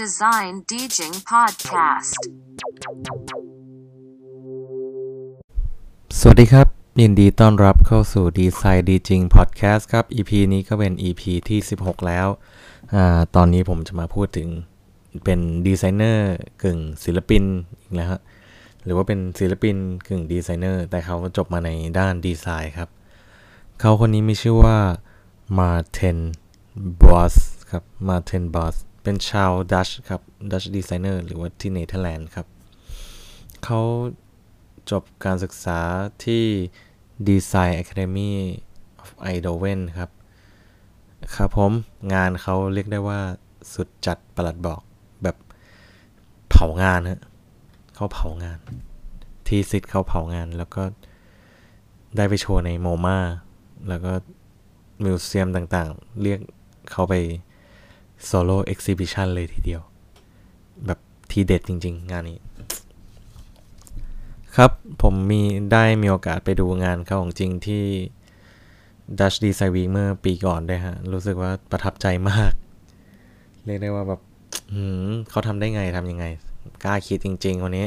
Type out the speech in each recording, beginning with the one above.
Design DJing Podcast สวัสดีครับ ยินดีต้อนรับเข้าสู่ Design d j i n g Podcast ครับ EP นี้ก็เป็น EP ที่ 16 แล้วอตอนนี้ผมจะมาพูดถึงเป็นดีไซเนอร์กึ่งศิลปินอีกแล้วฮะหรือว่าเป็นศิลปินกึ่งดีไซเนอร์ แต่เขาจบมาในด้านดีไซน์ครับ เขาคนนี้มีชื่อว่า Martin Boss ครับ Martin Boss เเป็นชาวดัชครับ ดัชดีไซเนอร์หรือว่าที่เนเธอร์แลนด์ครับ เขาจบการศึกษาที่ Design Academy of Eindhoven ครับ ครับผมงานเขาเรียกได้ว่าสุดจัดประหลัดบอกแบบเผางานฮะเขาเผางาน ที่ซิดเขาเผางานแล้วก็ได้ไปโชว์ใน MoMA แล้วก็ museum ต่างๆ เรียกเขาไป solo exhibition เลยทีเดียว แบบทีเด็ดจริง ๆ งานนี้ ครับผมมีได้มีโอกาสไปดูงานเขาของจริงที่ Dutch Design Week เมื่อปีก่อนด้วยฮะ รู้สึกว่าประทับใจมาก เรียกได้ว่าแบบหืมเขาทำได้ไงทำยังไง กล้าคิดจริงๆวันนี้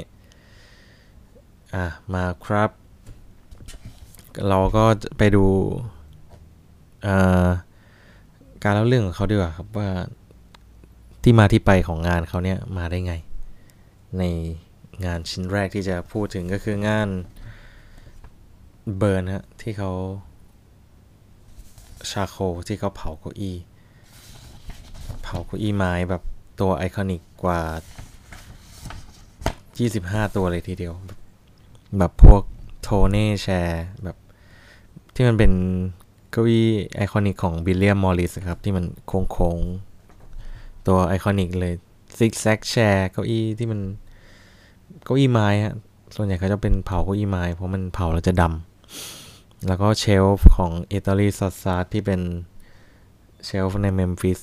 อะ มาครับ เราก็ไปดู การเล่าเรื่องของเขาดีกว่าครับว่า ที่มาที่ไปของงานเขาเนี่ยมาได้ไง ในงานชิ้นแรกที่จะพูดถึงก็คืองานเบิร์นฮะที่เขาชาโคที่เขาเผาเก้าอี้เผาเก้าอี้ไม้แบบตัวไอคอนิกกว่า 25 ตัวเลยทีเดียว แบบพวก Thonet chair แบบที่มันเป็นเก้าอี้ iconic ของ William Morris ครับ ที่มันโค้งๆ ตัว iconic เลย Zigzag chair เก้าอี้ที่มันเก้าอี้ไม้ฮะส่วนใหญ่เขาจะเป็นเผาเก้าอี้ไม้เพราะมันเผาแล้วจะดำ แล้วก็ shelf ของ Ettore Sottsass ที่เป็น shelf ใน Memphis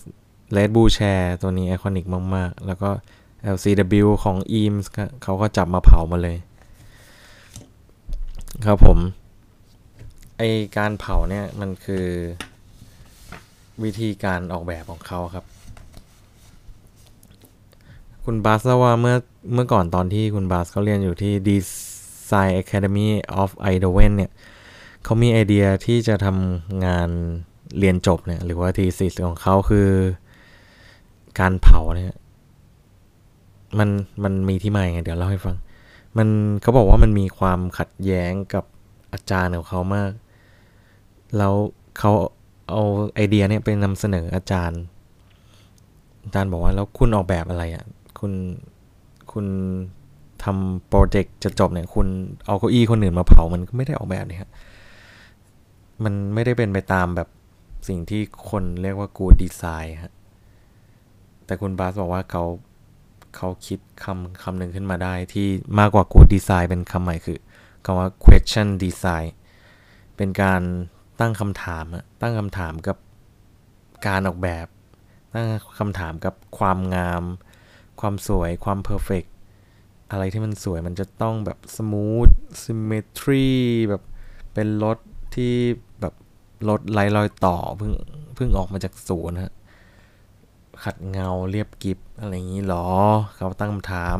เลดบูแชร์ตัวนี้ไอคอนิกมาก ๆ แล้วก็ LCW ของ Eames เขาก็จับมาเผามาเลย ครับผม ไอการเผาเนี่ย มันคือวิธีการออกแบบของเขาครับ คุณบาสเล่าว่าเมื่อเมื่อก่อนตอนที่คุณบาสเขาเรียนอยู่ที่ Design Academy of Eindhoven เนี่ยเขามีไอเดียที่จะทำงานเรียนจบเนี่ย หรือว่าทีสิสของเขาคือการเผาเนี่ยมันมันมีที่มาไงเดี๋ยวเล่าให้ฟัง มันเขาบอกว่ามันมีความขัดแย้งกับอาจารย์ของเขามาก แล้วเขาเอาไอเดียเนี่ยไปนำเสนออาจารย์ อาจารย์บอกว่าแล้วคุณออกแบบอะไรอะ่ะ คุณคุณทำโปรเจกต์จะจบเนี่ยคุณเอาเก้าอี้คนอื่นมาเผามันก็ไม่ได้ออกแบบเนี่ยฮะมันไม่ได้เป็นไปตามแบบสิ่งที่คนเรียกว่ากูดีไซน์ฮะแต่คุณบาสบอกว่าเขาเขาคิดคำคำหนึ่งขึ้นมาได้ที่มากกว่า good design เป็นคำใหม่คือคำว่า question design เป็นการตั้งคำถามอะตั้งคำถามกับการออกแบบ ตั้งคำถามกับความงาม ความสวยความ perfect อะไรที่มันสวยมันจะต้องแบบ smooth symmetry แบบเป็นรถที่แบบรถไร้รอยต่อเพิ่งเพิ่งออกมาจากศูนย์ฮะขัดเงาเรียบกิบอะไรอย่างนี้หรอ เขาตั้งคำถาม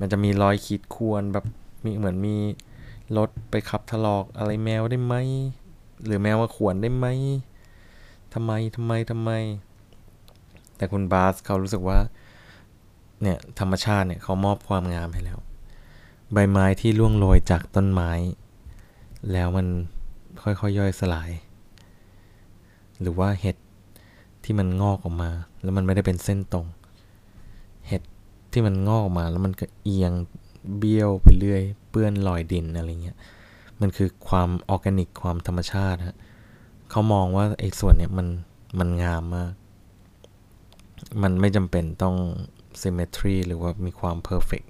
มันจะมีรอยขีดข่วนแบบมีเหมือนมีรถไปขับถลอกอะไรแมวได้ไหม หรือแมวมาข่วนได้ไหมทำไมทำไมทำไม แต่คุณบาสเขารู้สึกว่า เนี่ยธรรมชาติเนี่ยเขามอบความงามให้แล้ว ใบไม้ที่ร่วงโรยจากต้นไม้ แล้วมันค่อยๆยย่อยสลาย หรือว่าเห็ดที่มันงอกออกมา แล้วมันไม่ได้เป็นเส้นตรง เห็ดที่มันงอกออกมาแล้วมันก็เอียงเบี้ยวไปเรื่อย เปื้อนรอยดินอะไรเงี้ยมันคือความออร์แกนิกความธรรมชาติฮะเขามองว่าไอ้ส่วนเนี้ยมันมันงามมาก มันไม่จำเป็นต้อง symmetry หรือว่ามีความ perfect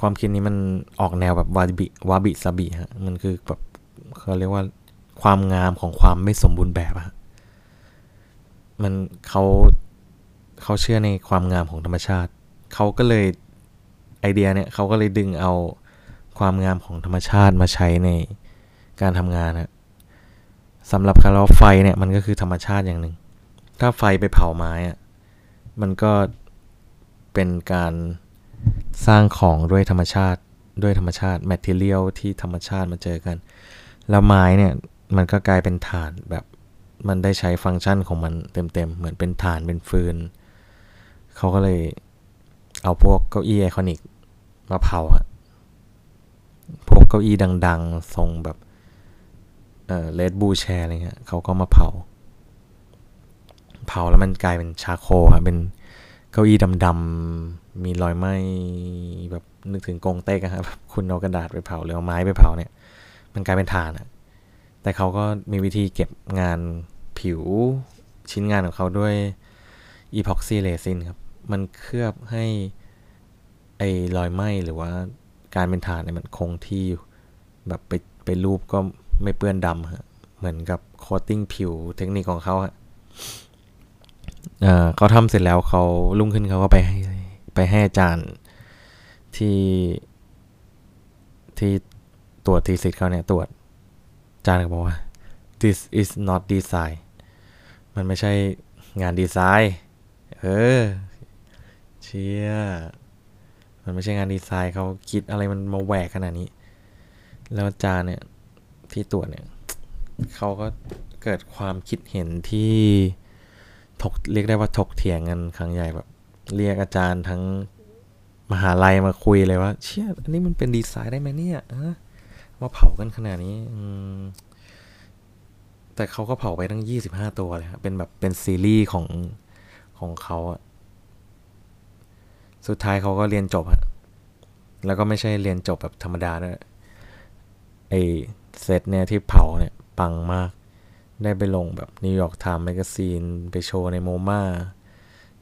ความคิดนี้มันออกแนวแบบ wabi wabi-sabi ฮะ มันคือแบบเขาเรียกว่าความงามของความไม่สมบูรณ์แบบฮะมันเขาเขาเชื่อในความงามของธรรมชาติ เขาก็เลยไอเดียเนี่ยเขาก็เลยดึงเอาความงามของธรรมชาติมาใช้ในการทำงานนะสำหรับคาร์ลไฟเนี่ยมันก็คือธรรมชาติอย่างหนึ่ง ถ้าไฟไปเผาไม้อะมันก็ เป็นการสร้างของด้วยธรรมชาติด้วยธรรมชาติ material ที่ธรรมชาติมาเจอกัน แล้วไม้เนี่ยมันก็กลายเป็นถ่านแบบมันได้ใช้ฟังก์ชันของมันเต็มๆ เหมือนเป็นถ่านเป็นฟืน เขาก็เลยเอาพวกเก้าอี้ iconic มาเผาฮะพวกเก้าอี้ดังๆ ทรงแบบเออ Red Blue Chair อะไรเงี้ยเขาก็มาเผา เผาแล้วมันกลายเป็น charcoal ครับเป็น เก้าอี้ดำๆมีรอยไหม้แบบนึกถึงกงเต็กอะครับคุณเอากระดาษไปเผาหรือเอาไม้ไปเผาเนี่ย มันกลายเป็นถ่านอะแต่เขาก็มีวิธีเก็บงานผิวชิ้นงานของเขาด้วยอีพ็อกซี่เรซินครับ มันเคลือบให้ไอ้รอยไหม้หรือว่าการเป็นฐานเนี่ยมันคงที่อยู่แบบไปไปรูปก็ไม่เปื้อนดำฮะเหมือนกับโคตติ้งผิวเทคนิคของเขาฮะ เขาทำเสร็จแล้วเขาลุ่งขึ้นเขาก็ไปไปให้อาจารย์ที่ที่ตรวจทีสิทธ์เขาเนี่ยตรวจอาจารย์ก็บอกว่า this is not design มันไม่ใช่งานดีไซน์ เออ เชี่ย มันไม่ใช่งานดีไซน์เขาคิดอะไรมันมาแหวกขนาดนี้ แล้วอาจารย์เนี่ยที่ตรวจเนี่ยเขาก็เกิดความคิดเห็นที่ ถกเรียกได้ว่าถกเถียงกันครั้งใหญ่แบบ เรียกอาจารย์ทั้งมหาลัยมาคุยเลยว่า เชี่ยอันนี้มันเป็นดีไซน์ได้ไหมเนี่ยมาเผากันขนาดนี้แต่เขาก็เผาไปทั้งยี่สิบห้าตัวเลยครับเป็นแบบเป็นซีรีส์ของของเขาสุดท้ายเขาก็เรียนจบฮะแล้วก็ไม่ใช่เรียนจบแบบธรรมดาด้วยไอ้เซตเนี่ยที่เผาเนี่ย ปังมาก ได้ไปลงแบบ New York Times Magazineไปโชว์ใน MoMA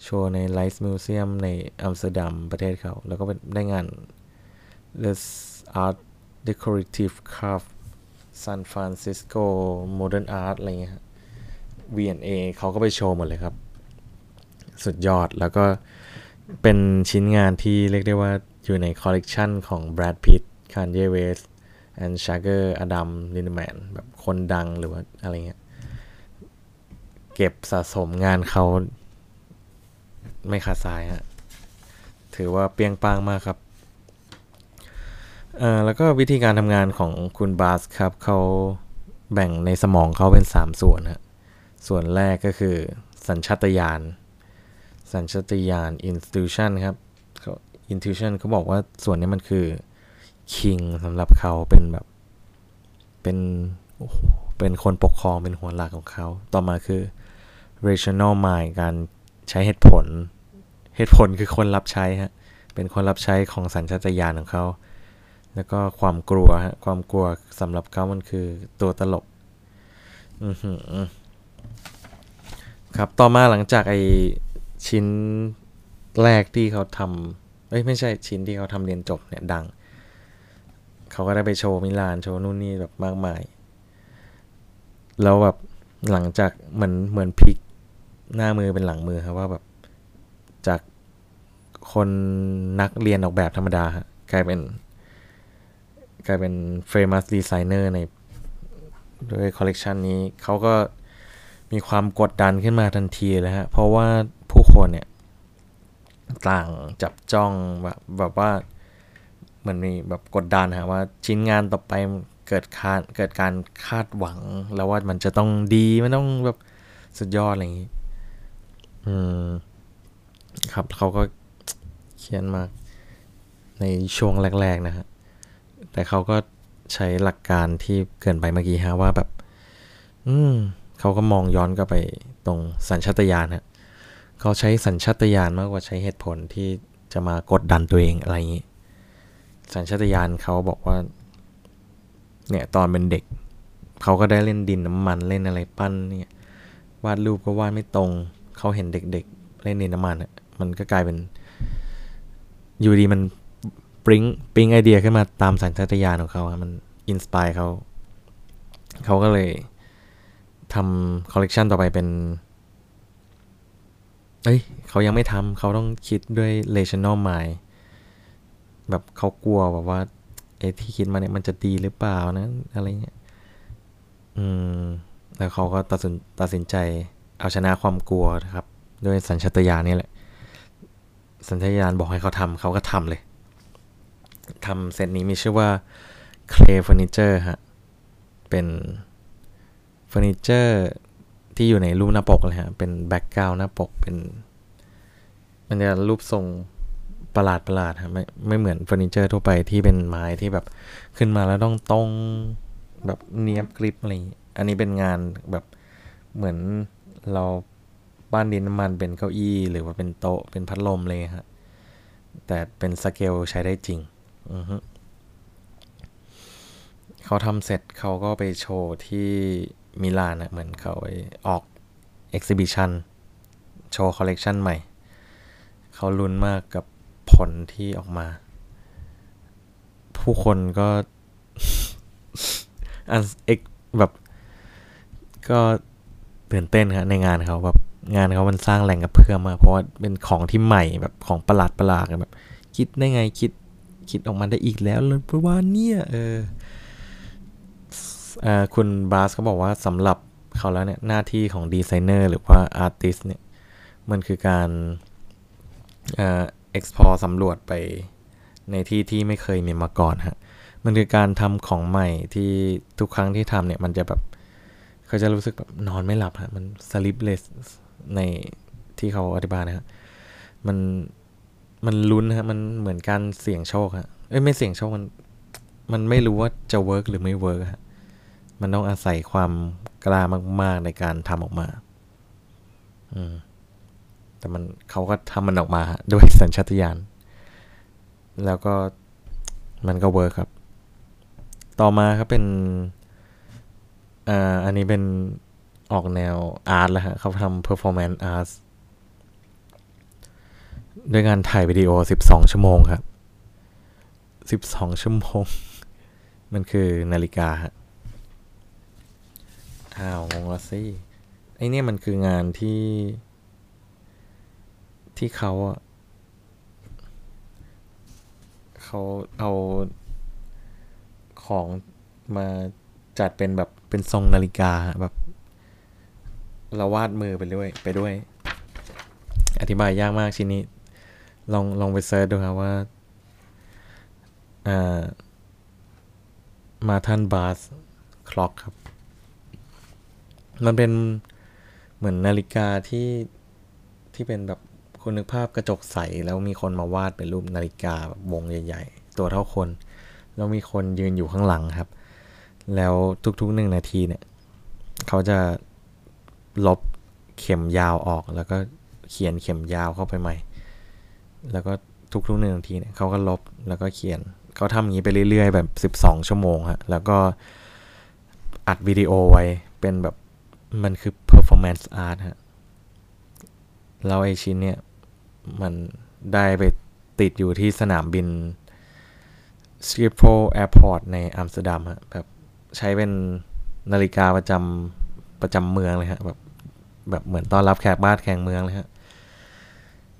โชว์ใน Rijksmuseum ในอัมสเตอร์ดัมประเทศเขา แล้วก็ได้งาน The Art Decorative Craft San Francisco Modern Art อะไรเงี้ย V&A เขาก็ไปโชว์หมดเลยครับ สุดยอดแล้วก็เป็นชิ้นงานที่เรียกได้ว่าอยู่ในคอลเลกชันของ Brad Pitt Kanye West and Sugar Adam Lindemann แบบคนดังหรือว่าอะไรเงี้ย เก็บสะสมงานเขาไม่ขาดสายฮะถือว่าเปียงปังมากครับอ่าแล้วก็วิธีการทำงานของคุณบาสครับเขาแบ่งในสมองเขาเป็น 3 ส่วนฮะส่วนแรกก็คือสัญชาตญาณสัญชาตญาณ institution ครับ intuition เขาบอกว่าส่วนนี้มันคือ king สำหรับเขาเป็นแบบ เป็นเป็นคนปกครองเป็นหัวหลักของเขา ต่อมาคือ rational mind การใช้เหตุผล เหตุผลคือคนรับใช้ฮะ เป็นคนรับใช้ของสัญชาตญาณของเขา แล้วก็ความกลัวฮะ ความกลัวสำหรับเขามันคือตัวตลก อือหือครับ ต่อมาหลังจากไอชิ้นแรกที่เขาทำเอ้ยไม่ใช่ชิ้นที่เขาทำเรียนจบเนี่ยดัง เขาก็ได้ไปโชว์มิลานโชว์นู่นนี่แบบมากมาย แล้วแบบหลังจากเหมือนเหมือนพลิก หน้ามือเป็นหลังมือครับว่าแบบจากคนนักเรียนออกแบบธรรมดากลายเป็น กลายเป็น famous designer ในด้วยคอลเลกชันนี้เขาก็มีความกดดันขึ้นมาทันทีเลยฮะ เพราะว่าผู้คนเนี่ย ต่างจับจ้องแบบแบบว่าเหมือนมีแบบกดดันฮะว่าชิ้นงานต่อไปเกิดคาดเกิดการคาดหวังแล้วว่ามันจะต้องดีมันต้องแบบสุดยอดอะไรอย่างนี้ อืม ครับเขาก็เขียนมาในช่วงแรก ๆ นะฮะ แต่เขาก็ใช้หลักการที่เกินไปเมื่อกี้ฮะว่าแบบ อืมเขาก็มองย้อนกลับไปตรงสัญชาตญาณฮะเขาใช้สัญชาตญาณมากกว่าใช้เหตุผลที่จะมากดดันตัวเองอะไรอย่างนี้ สัญชาตญาณเขาบอกว่า เนี่ยตอนเป็นเด็ก เขาก็ได้เล่นดินน้ำมันเล่นอะไรปั้นเนี่ย วาดรูปก็วาดไม่ตรง เขาเห็นเด็กๆเล่นดินน้ำมันอะมันก็กลายเป็น อยู่ดีมันปริ้งปริ้งไอเดียขึ้นมาตามสัญชาตญาณของเขาครับมัน inspire เขา เขาก็เลยทำคอลเลกชันต่อไปเป็น เอ้ย เขายังไม่ทำเขาต้องคิดด้วย rational mind แบบเขากลัวแบบว่าไอ้ที่คิดมาเนี่ยมันจะดีหรือเปล่านะ อะไรเงี้ย อืม แล้วเขาก็ตัดสินตัดสินใจ เอาชนะความกลัวนะครับ ด้วยสัญชาตญาณนี่แหละ สัญชาตญาณบอกให้เขาทำเขาก็ทำเลยทำเซตนี้มีชื่อว่า Clay Furniture ฮะ เป็นเฟอร์นิเจอร์ที่อยู่ในรูปหน้าปกเลยฮะ เป็น background หน้าปกเป็น มันจะรูปทรงประหลาดประหลาดฮะไม่ไม่เหมือนเฟอร์นิเจอร์ทั่วไปที่เป็นไม้ที่แบบขึ้นมาแล้วต้องตรงแบบเนียบกริบอะไรอันนี้เป็นงานแบบเหมือน เราปั้นดินน้ำมันเป็นเก้าอี้ หรือว่าเป็นโต๊ะเป็นพัดลมเลยฮะ แต่เป็นสเกลใช้ได้จริง อือฮึเขาทำเสร็จเขาก็ไปโชว์ที่มิลานนะเหมือนเขาไปออก exhibition โชว์คอลเลกชันใหม่ เขาลุ้นมากกับผลที่ออกมา ผู้คนก็อันเอกแบบก็ ตื่นเต้นครับในงานเขาแบบงานเขามันสร้างแรงกระเพื่อมมากเพราะว่าเป็นของที่ใหม่แบบของประหลาดประหลาดแบบ คิดได้ไงคิดคิดออกมาได้อีกแล้วเลยเพราะว่าเนี่ยเออคุณบาสเขาบอกว่าสำหรับเขาแล้วเนี่ยหน้าที่ของดีไซเนอร์หรือว่าอาร์ติสเนี่ยมันคือการเอ่อ explore สำรวจไปในที่ที่ไม่เคยมีมาก่อนฮะมันคือการทำของใหม่ที่ทุกครั้งที่ทำเนี่ยมันจะแบบ เขาจะรู้สึกแบบนอนไม่หลับฮะมัน sleepless ในที่เขาอธิบายนะฮะมันมันลุ้นฮะมันเหมือนการเสี่ยงโชคฮะเอ้ยไม่เสี่ยงโชคมัน มันไม่รู้ว่าจะ work หรือไม่ work ฮะมันต้องอาศัยความกล้ามาก ๆ ในการทำออกมา อืม แต่มันเขาก็ทำมันออกมาด้วยสัญชาตญาณ แล้วก็มันก็เวิร์กครับ ต่อมาครับเป็น อ่าอันนี้เป็นออกแนวอาร์ตแล้วฮะเขาทำ performance art ด้วยการถ่ายวิดีโอ 12 ชั่วโมงครับ 12 ชั่วโมง มันคือนาฬิกาฮะอ้าว งงละสิ ไอเนี่ยมันคืองานที่ ที่เขาอะเขาเอาของมา จัดเป็นแบบเป็นทรงนาฬิกาแบบเราวาดมือไปด้วยไปด้วย อธิบายยากมากชิ้นนี้ ลองลองไปเซิร์ชดูครับว่าอ่ามาทันบาสคล็อกครับ มันเป็นเหมือนนาฬิกาที่ที่เป็นแบบคุณนึกภาพกระจกใส แล้วมีคนมาวาดเป็นรูปนาฬิกาแบบวงใหญ่ ๆ ตัวเท่าคน แล้วมีคนยืนอยู่ข้างหลังครับ แล้วทุกๆหนึ่งนาทีเนี่ย เขาจะลบเข็มยาวออก แล้วก็เขียนเข็มยาวเข้าไปใหม่ แล้วก็ทุกๆหนึ่งนาทีเนี่ยเขาก็ลบแล้วก็เขียน เขาทำอย่างนี้ไปเรื่อยๆ แบบ 12 ชั่วโมงฮะ แล้วก็อัดวิดีโอไว้เป็นแบบมันคือ performance art ฮะแล้วไอชิ้นเนี่ย มันได้ไปติดอยู่ที่สนามบิน Schiphol Airport ในอัมสเตอร์ดัมฮะแบบ ใช้เป็นนาฬิกาประจำประจำเมืองเลยฮะแบบแบบเหมือนต้อนรับแขกบ้านแขกเมืองเลยฮะ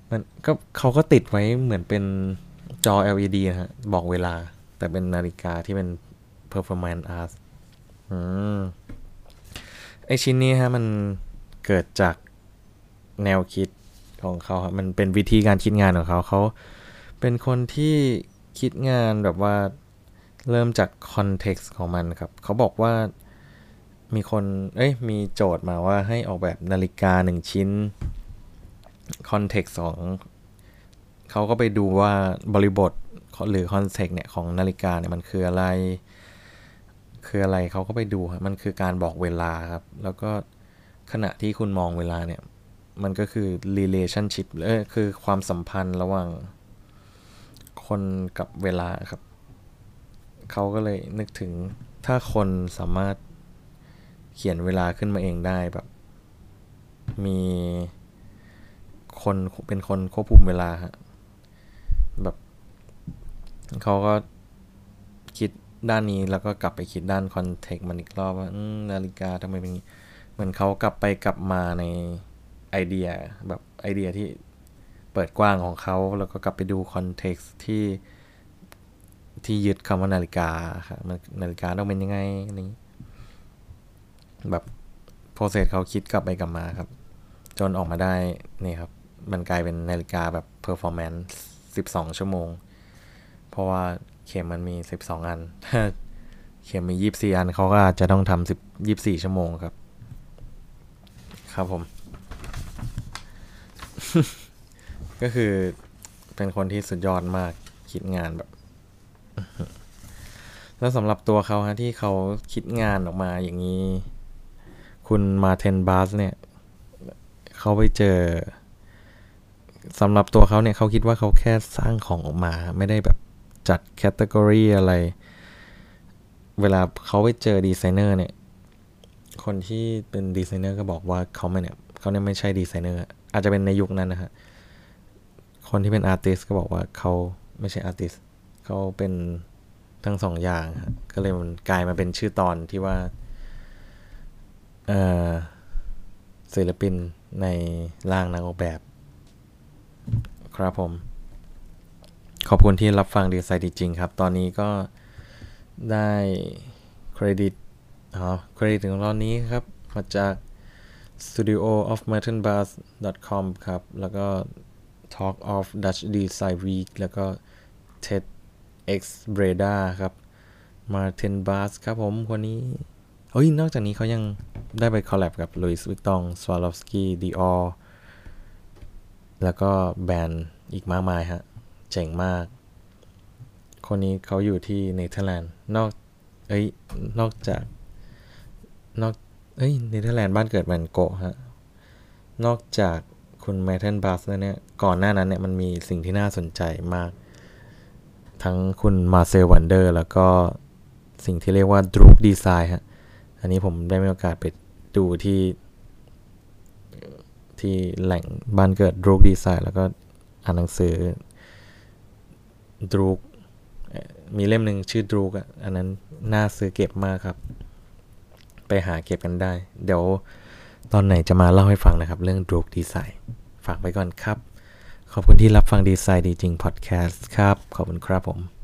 มันก็เขาก็ติดไว้เหมือนเป็นจอ LED นะฮะ บอกเวลา แต่เป็นนาฬิกาที่เป็น performance art อืมไอชิ้นนี้ฮะ มันเกิดจากแนวคิดของเขาครับมันเป็นวิธีการคิดงานของเขา เขาเป็นคนที่คิดงานแบบว่า เริ่มจากคอนเท็กซ์ของมันครับ เขาบอกว่ามีคน เอ้ย มีโจทย์มาว่าให้ออกแบบนาฬิกาหนึ่งชิ้น context ของเขาก็ไปดูว่าบริบทหรือ context เนี่ย ของนาฬิกาเนี่ย มันคืออะไร คืออะไรเขาก็ไปดูมันคือการบอกเวลาครับ แล้วก็ขณะที่คุณมองเวลาเนี่ย มันก็คือ relationship เออคือความสัมพันธ์ระหว่างคนกับเวลาครับ เขาก็เลยนึกถึงถ้าคนสามารถเขียนเวลาขึ้นมาเองได้แบบ มีคนเป็นคนควบคุมเวลาฮะแบบเขาก็คิดด้านนี้แล้วก็กลับไปคิดด้าน context มันอีกรอบว่านาฬิกาทำไมเป็นเหมือนเขากลับไปกลับมาในไอเดียแบบไอเดียที่เปิดกว้างของเขาแล้วก็กลับไปดู context ที่ ที่ยึดคำว่านาฬิกาครับนาฬิกาต้องเป็นยังไงนี้ แบบโปรเซสเขาคิดกลับไปกลับมาครับ จนออกมาได้นี่ครับ มันกลายเป็นนาฬิกาแบบ performance 12 ชั่วโมง เพราะว่าเข็มมันมี 12 อัน ถ้าเข็มมี 24 อันเขาก็อาจจะต้องทำ10 24 ชั่วโมงครับ ครับผม ก็คือเป็นคนที่สุดยอดมากคิดงานแบบ แล้วสำหรับตัวเขาฮะที่เขาคิดงานออกมาอย่างนี้ คุณ Maarten Baas เนี่ย เขาไปเจอสำหรับตัวเขาเนี่ยเขาคิดว่าเขาแค่สร้างของออกมา ไม่ได้แบบจัด category อะไร เวลาเขาไปเจอดีไซเนอร์เนี่ย คนที่เป็นดีไซเนอร์ก็บอกว่าเขาไม่เนี่ยเขาเนี่ยไม่ใช่ดีไซเนอร์อาจจะเป็นในยุคนั้นนะฮะคนที่เป็นอาร์ติสก็บอกว่าเขาไม่ใช่อาร์ติส เขาเป็นทั้งสองอย่างก็เลยมันกลายมาเป็นชื่อตอนที่ว่าศิลปินในร่างนักออกแบบ ครับผม ขอบคุณที่รับฟังดีไซน์ดีจริงครับ ตอนนี้ก็ได้เครดิตอ๋อเครดิตของเรานี้ครับ มาจาก studio of martin bars com ครับ แล้วก็ Talk of Dutch Design Week แล้วก็ TED X Breda ครับ Martin b a s ครับผมคนนี้เฮ้ย นอกจากนี้เขายังได้ไปคอลแลบกับ Louis Vuitton Swarovski Dior แล้วก็แบรนด์อีกมากมายฮะ เจ๋งมาก คนนี้เขาอยู่ที่เนเธอร์แลนด์ นอก เอ้ย นอกจาก นอก เอ้ย เนเธอร์แลนด์บ้านเกิดแวนโก๊ะฮะ นอกจากคุณ Maarten Baas แล้วเนี่ย ก่อนหน้านั้นเนี่ยมันมีสิ่งที่น่าสนใจมาก ทั้งคุณ Marcel Wanders แล้วก็สิ่งที่เรียกว่า Droog Design ฮะ อันนี้ผมได้มีโอกาสไปดูที่ที่แหล่งบ้านเกิด Droog Design แล้วก็อ่านหนังสือดรูกมีเล่มหนึ่งชื่อดรูกอันนั้นน่าซื้อเก็บมากครับ ไปหาเก็บกันได้ เดี๋ยวตอนไหนจะมาเล่าให้ฟังนะครับ เรื่องดรูกดีไซน์ฝากไว้ก่อนครับ ขอบคุณที่รับฟังดีไซน์ดีจริงพอดแคสต์ครับ ขอบคุณครับผม